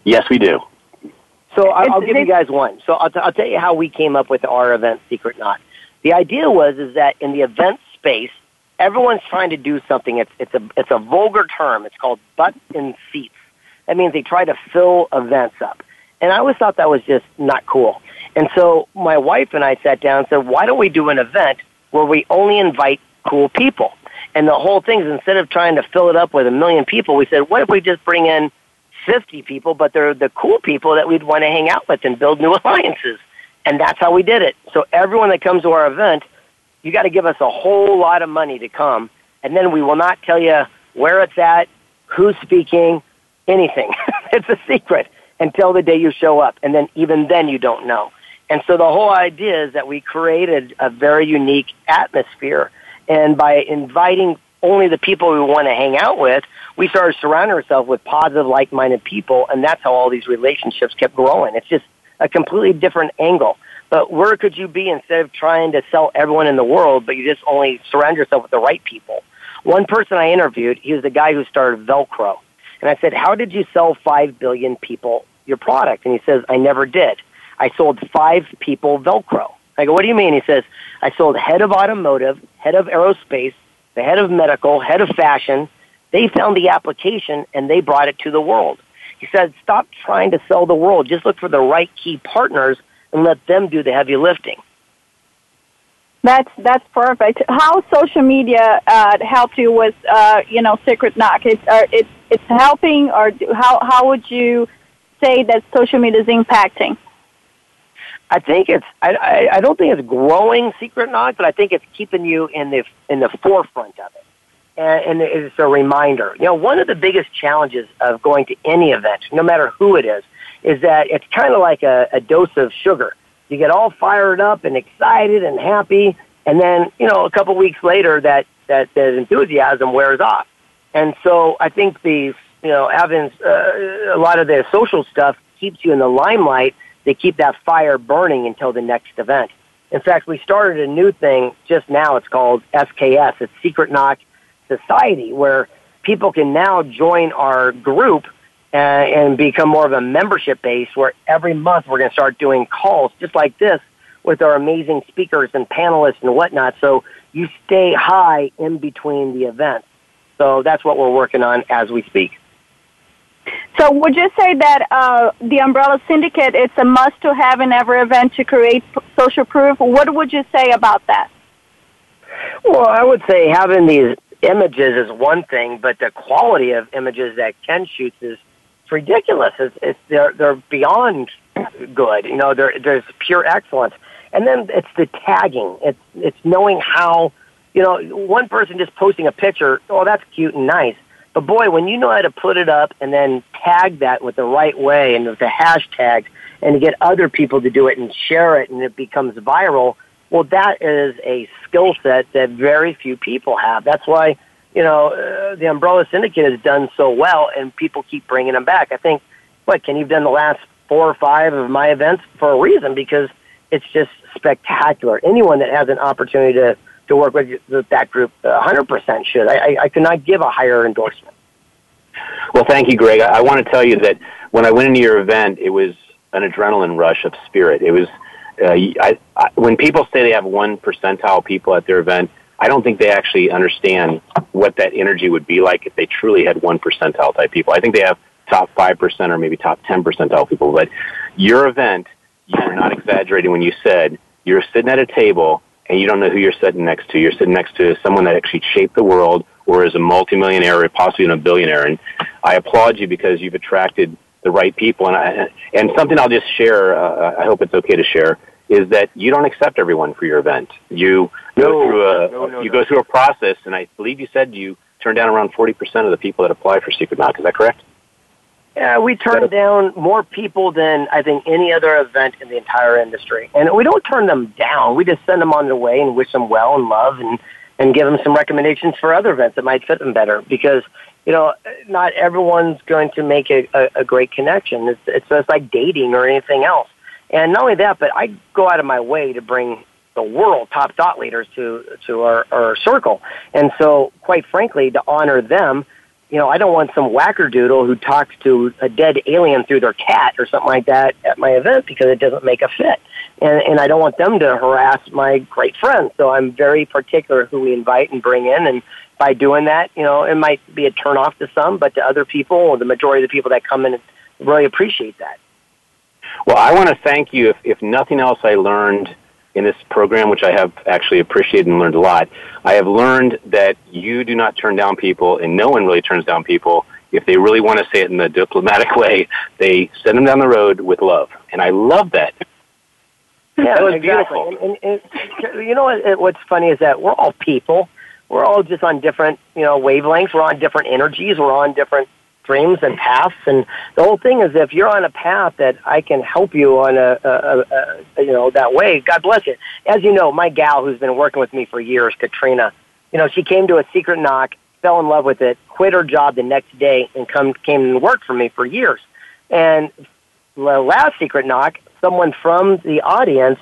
Yes, we do.
So I'll, I'll give you guys one. So I'll, t- I'll tell you how we came up with our event, Secret Knock. The idea was is that in the event space, everyone's trying to do something. It's it's a it's a vulgar term. It's called butt in seats. That means they try to fill events up. And I always thought that was just not cool. And so my wife and I sat down and said, why don't we do an event where we only invite cool people? And the whole thing is instead of trying to fill it up with a million people, we said, what if we just bring in 50 people, but they're the cool people that we'd want to hang out with and build new alliances. And that's how we did it. So everyone that comes to our event you got to give us a whole lot of money to come, and then we will not tell you where it's at, who's speaking, anything. it's a secret until the day you show up, and then even then you don't know. And so the whole idea is that we created a very unique atmosphere, and by inviting only the people we want to hang out with, we started surrounding ourselves with positive, like-minded people, and that's how all these relationships kept growing. It's just a completely different angle. But where could you be instead of trying to sell everyone in the world, but you just only surround yourself with the right people? One person I interviewed, he was the guy who started Velcro. And I said, How did you sell 5 billion people your product? And he says, I never did. I sold five people Velcro. I go, What do you mean? He says, I sold head of automotive, head of aerospace, the head of medical, head of fashion. They found the application and they brought it to the world. He said, Stop trying to sell the world. Just look for the right key partners and let them do the heavy lifting.
That's that's perfect. How social media uh, helped you with uh, you know Secret Knock? It's uh, it's it's helping, or how how would you say that social media is impacting?
I think it's I, I I don't think it's growing secret knock, but I think it's keeping you in the in the forefront of it, and, and it's a reminder. You know, one of the biggest challenges of going to any event, no matter who it is, is that it's kind of like a, a dose of sugar. You get all fired up and excited and happy, and then you know a couple weeks later that that that enthusiasm wears off. And so I think the you know having uh, a lot of the social stuff keeps you in the limelight to keep that fire burning until the next event. In fact, we started a new thing just now. It's called SKS. It's Secret Knock Society, where people can now join our group uh, and become more of a membership base. Where every month we're going to start doing calls just like this with our amazing speakers and panelists and whatnot. So you stay high in between the events. So that's what we're working on as we speak.
So would you say that uh, the Umbrella Syndicate it's a must to have in every event to create p- social proof? What would you say about that?
Well, I would say having these images is one thing, but the quality of images that Ken shoots is ridiculous. It's, it's they're they're beyond good. You know, there there's pure excellence. And then it's the tagging. It's it's knowing how, you know, one person just posting a picture. Oh, that's cute and nice. But boy, when you know how to put it up and then tag that with the right way and with the hashtags and to get other people to do it and share it and it becomes viral, well, that is a skill set that very few people have. That's why, you know, uh, the Umbrella Syndicate has done so well and people keep bringing them back. I think, what, Ken, you've done the last four or five of my events for a reason because it's just spectacular. Anyone that has an opportunity to to work with that group 100% should. I, I, could not give a higher endorsement.
Well, thank you, Greg. I, I want to tell you that when I went into your event, it was an adrenaline rush of spirit. It was uh, I, I, when people say they have one percentile people at their event, I don't think they actually understand what that energy would be like if they truly had one percentile type people. I think they have top five percent or maybe top ten percentile people. But your event, you were not exaggerating when you said you're sitting at a table and you don't know who you're sitting next to. You're sitting next to someone that actually shaped the world or is a multimillionaire or possibly even a billionaire. And I applaud you because you've attracted the right people. And I, and something I'll just share, uh, I hope it's okay to share, is that you don't accept everyone for your event. You
no,
go through a
no, no,
you go through a process, and I believe you said you turn down around forty percent of the people that apply for Secret Knock. Is that correct?
Yeah, we turn down more people than I think any other event in the entire industry, and we don't turn them down. We just send them on their way and wish them well and love, and and give them some recommendations for other events that might fit them better. Because you know, not everyone's going to make a, a, a great connection. It's it's just like dating or anything else. And not only that, but I go out of my way to bring the world top thought leaders to to our, our circle. And so, quite frankly, to honor them you know, I don't want some wackerdoodle who talks to a dead alien through their cat or something like that at my event because it doesn't make a fit. And, and I don't want them to harass my great friends. So I'm very particular who we invite and bring in. And by doing that, you know, it might be a turnoff to some, but to other people, or the majority of the people that come in, really appreciate that.
Well, I want to thank you. If, if nothing else, I learned in this program, which I have actually appreciated and learned a lot, I have learned that you do not turn down people, and no one really turns down people. If they really want to say it in the diplomatic way, they send them down the road with love, and I love that.
Yeah,
that was
exactly.
beautiful.
And, and, you know what, what's funny is that we're all people. We're all just on different, you know, wavelengths. We're on different energies. We're on different streams and paths. And the whole thing is, if you're on a path that I can help you on a, a, a, a you know that way, God bless you. As you know, my gal who's been working with me for years, Katrina, you know, she came to a secret knock, fell in love with it, quit her job the next day, and come came and worked for me for years. And the last secret knock, someone from the audience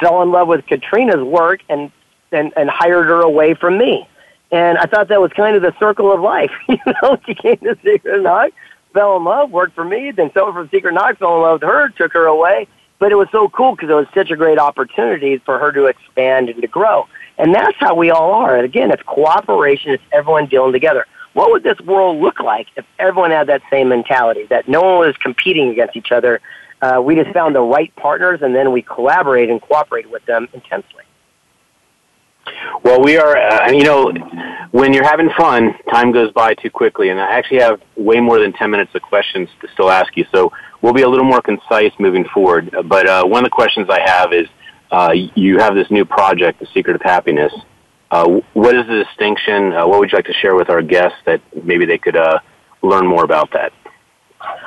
fell in love with Katrina's work and and, and hired her away from me. And I thought that was kind of the circle of life. you know, she came to Secret Knock, fell in love, worked for me, then someone from Secret Knock fell in love with her, took her away. But it was so cool because it was such a great opportunity for her to expand and to grow. And that's how we all are. And again, it's cooperation. It's everyone dealing together. What would this world look like if everyone had that same mentality, that no one was competing against each other? Uh, we just found the right partners and then we collaborate and cooperate with them intensely.
Well, we are, uh, you know, when you're having fun, time goes by too quickly, and I actually have way more than 10 minutes of questions to still ask you, so we'll be a little more concise moving forward. But uh, one of the questions I have is uh, you have this new project, The Secret of Happiness. Uh, what is the distinction? Uh, what would you like to share with our guests that maybe they could uh, learn more about that?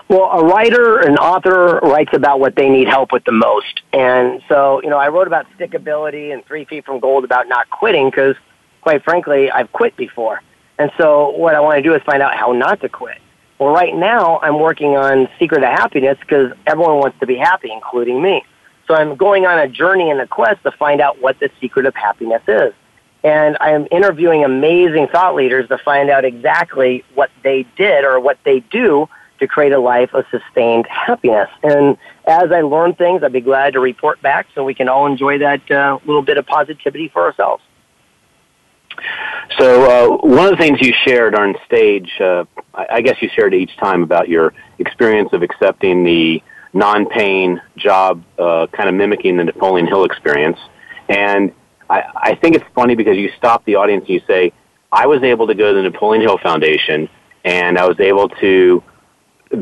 Well, a writer, an author writes about what they need help with the most. And so, you know, I wrote about stickability and Three Feet from Gold about not quitting because, quite frankly, I've quit before. And so what I want to do is find out how not to quit. Well, right now I'm working on Secret of Happiness because everyone wants to be happy, including me. So I'm going on a journey and a quest to find out what the secret of happiness is. And I'm interviewing amazing thought leaders to find out exactly what they did or what they do to create a life of sustained happiness. And as I learn things, I'd be glad to report back so we can all enjoy that uh, little bit of positivity for ourselves.
So, uh, one of the things you shared on stage, uh, I guess you shared each time about your experience of accepting the non paying job, uh, kind of mimicking the Napoleon Hill experience. And I, I think it's funny because you stop the audience and you say, I was able to go to the Napoleon Hill Foundation and I was able to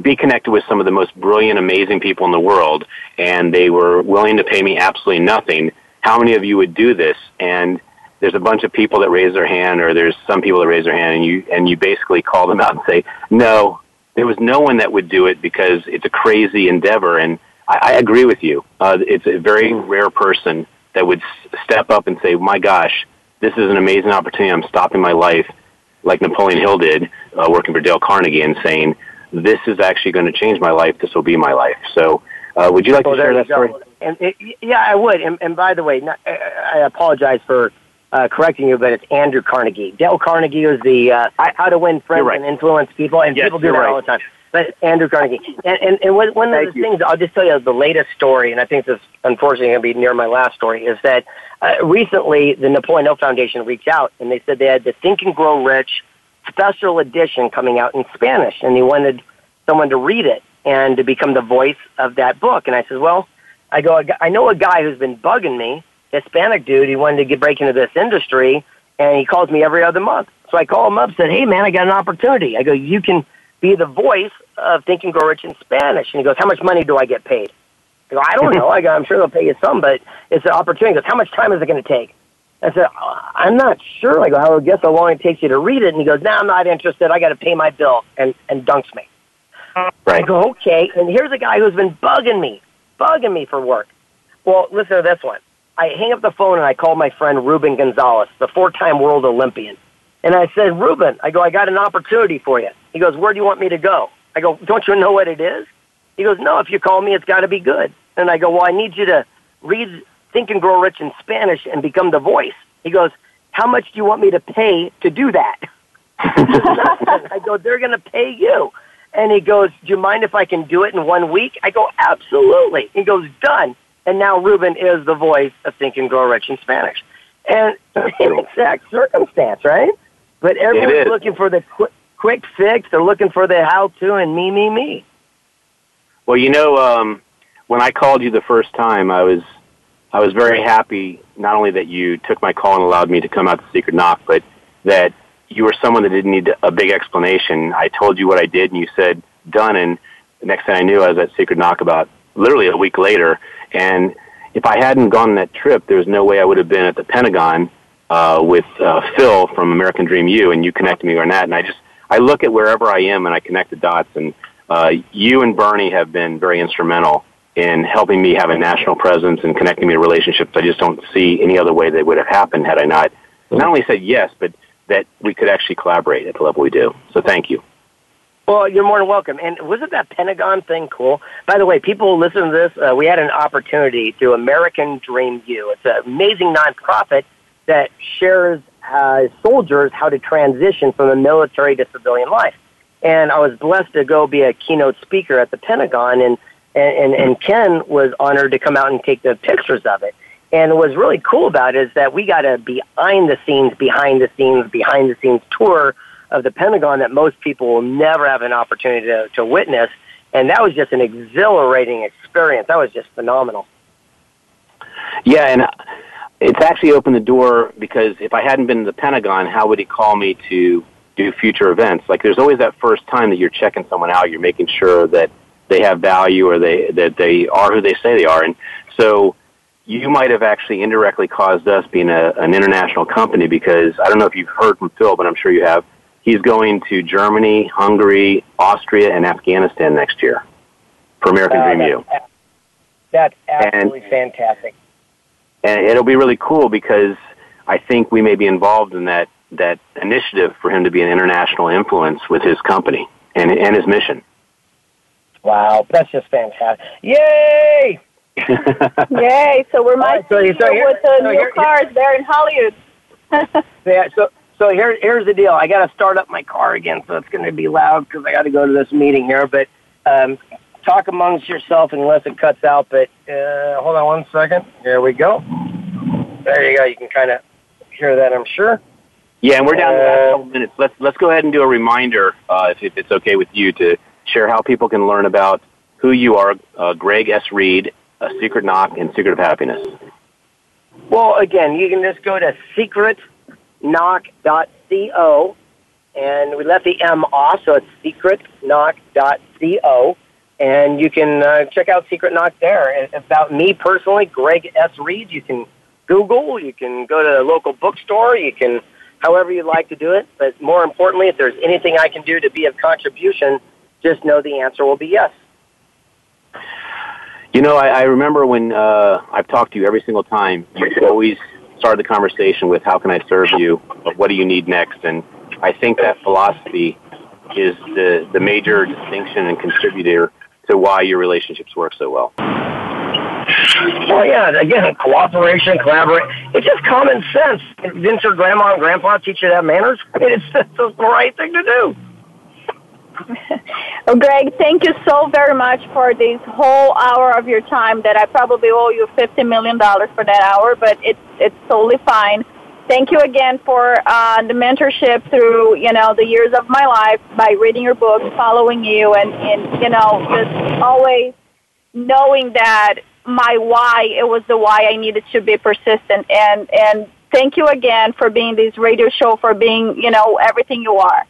be connected with some of the most brilliant, amazing people in the world, and they were willing to pay me absolutely nothing. How many of you would do this? And there's a bunch of people that raise their hand, or there's some people that raise their hand, and you and you basically call them out and say, "No, there was no one that would do it because it's a crazy endeavor." And I, I agree with you. Uh, it's a very rare person that would s- step up and say, "My gosh, this is an amazing opportunity. I'm stopping my life." Like Napoleon Hill did, uh, working for Dale Carnegie, and saying, this is actually going to change my life. This will be my life. So, uh, would you like well, to share that story?
And it, yeah, I would. And, and by the way, not, I apologize for uh, correcting you, but it's Andrew Carnegie. Dale Carnegie was the uh, How to Win Friends right. and Influence People, and
yes,
people do that
right.
all the time. But Andrew Carnegie, and and, and one of
Thank
the
you.
things I'll just tell you the latest story, and I think this is unfortunately going to be near my last story, is that uh, recently the Napoleon Hill Foundation reached out and they said they had the Think and Grow Rich special edition coming out in Spanish, and they wanted someone to read it and to become the voice of that book. And I said, well, I go, I know a guy who's been bugging me, Hispanic dude. He wanted to get break into this industry, and he calls me every other month. So I call him up, said, hey man, I got an opportunity. I go, you can be the voice of Think and Grow Rich in Spanish. And he goes, how much money do I get paid? I go, I don't know. I go, I'm sure they'll pay you some, but it's an opportunity. He goes, how much time is it going to take? I said, I'm not sure. I go, I guess how long it takes you to read it. And he goes, no, I'm not interested. I got to pay my bill, and and dunks me.
Right.
I go, okay. And here's a guy who's been bugging me, bugging me for work. Well, listen to this one. I hang up the phone and I call my friend Ruben Gonzalez, the four-time world Olympian. And I said, Ruben, I go, I got an opportunity for you. He goes, where do you want me to go? I go, don't you know what it is? He goes, no, if you call me, it's got to be good. And I go, well, I need you to read Think and Grow Rich in Spanish and become the voice. He goes, how much do you want me to pay to do that? I go, they're going to pay you. And he goes, do you mind if I can do it in one week? I go, absolutely. He goes, done. And now Ruben is the voice of Think and Grow Rich in Spanish. And same exact circumstance, right? But everyone's looking for the quick, quick fix. They're looking for the how-to and me, me, me.
Well, you know, um, when I called you the first time, I was I was very happy not only that you took my call and allowed me to come out to Secret Knock, but that you were someone that didn't need a big explanation. I told you what I did, and you said done. And the next thing I knew, I was at Secret Knock about literally a week later. And if I hadn't gone on that trip, there was no way I would have been at the Pentagon uh, with uh, Phil from American Dream U, and you connected me on that. And I just I look at wherever I am and I connect the dots. And uh, you and Berny have been very instrumental in helping me have a national presence and connecting me to relationships. I just don't see any other way that would have happened had I not not only said yes, but that we could actually collaborate at the level we do. So thank you.
Well, you're more than welcome. And wasn't that Pentagon thing cool? By the way, people listen to this. Uh, we had an opportunity through American Dream U. It's an amazing nonprofit that shares uh, soldiers how to transition from the military to civilian life. And I was blessed to go be a keynote speaker at the Pentagon, and and, and, and Ken was honored to come out and take the pictures of it. And what's really cool about it is that we got a behind the scenes, behind the scenes, behind the scenes tour of the Pentagon that most people will never have an opportunity to, to witness. And that was just an exhilarating experience. That was just phenomenal.
Yeah, and it's actually opened the door because if I hadn't been in the Pentagon, how would he call me to do future events? Like there's always that first time that you're checking someone out, you're making sure that they have value or they that they are who they say they are. And so you might have actually indirectly caused us being a, an international company because I don't know if you've heard from Phil, but I'm sure you have. He's going to Germany, Hungary, Austria, and Afghanistan next year for American
Uh,
Dream
that's,
U.
That's absolutely fantastic.
and it'll be really cool because I think we may be involved in that that initiative for him to be an international influence with his company and and his mission.
Wow, that's just fantastic. Yay!
Yay! So we're
so-
see you
so here-
with the
so
new
here-
cars there in Hollywood.
Yeah, so so here here's the deal. I got to start up my car again, so it's going to be loud because I got to go to this meeting here. But um, talk amongst yourself unless it cuts out. But uh, hold on one second. There we go. There you go. You can kind of hear that, I'm sure.
Yeah, and we're down to the last
Uh,
couple minutes. Let's let's go ahead and do a reminder, uh, if, if it's okay with you, to share how people can learn about who you are, uh, Greg S. Reid, uh, Secret Knock, and Secret of Happiness.
Well, again, you can just go to secretknock.co, and we left the M off, so it's secretknock.co, and you can uh, check out Secret Knock there. About me personally, Greg S. Reid, you can Google, you can go to a local bookstore, you can however you'd like to do it. But more importantly, if there's anything I can do to be of contribution, just know the answer will be yes.
You know, I, I remember when uh, I've talked to you every single time. You always started the conversation with "How can I serve you?" "What do you need next?" And I think that philosophy is the the major distinction and contributor to why your relationships work so well.
Well, yeah, again, cooperation, collaborate. It's just common sense. Didn't your grandma and grandpa teach you to have manners? It's just the right thing to do.
Well, Greg, thank you so very much for this whole hour of your time that I probably owe you $50 million for that hour, but it's, it's totally fine. Thank you again for uh, the mentorship through, you know, the years of my life by reading your books, following you, and, and you know, just always knowing that my why, it was the why I needed to be persistent. And, and thank you again for being this radio show, for being, you know, everything you are.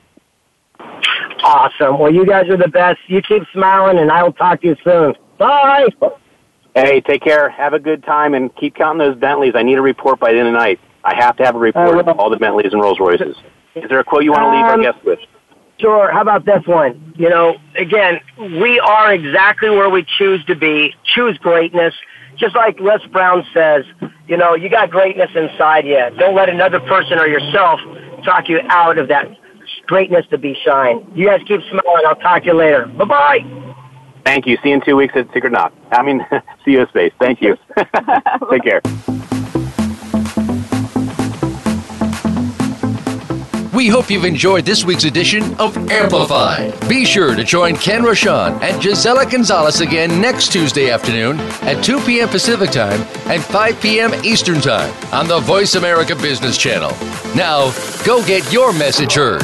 Awesome. Well, you guys are the best. You keep smiling, and I will talk to you soon. Bye.
Hey, take care. Have a good time, and keep counting those Bentleys. I need a report by the end of the night. I have to have a report of all the Bentleys and Rolls Royces. Is there a quote you want to leave our
Um,
guests with?
Sure. How about this one? You know, again, we are exactly where we choose to be. Choose greatness. Just like Les Brown says, you know, you got greatness inside you. Don't let another person or yourself talk you out of that greatness to be shine. You guys keep smiling. I'll talk to you later. Bye bye.
Thank you. See you in two weeks at Secret Knock. I mean, see you in space. Thank you. take care.
We hope you've enjoyed this week's edition of Amplified. Be sure to join Ken Rochon and Gisela Gonzalez again next Tuesday afternoon at 2 p.m. Pacific Time and 5 p.m. Eastern Time on the Voice America Business Channel. Now, go get your message heard.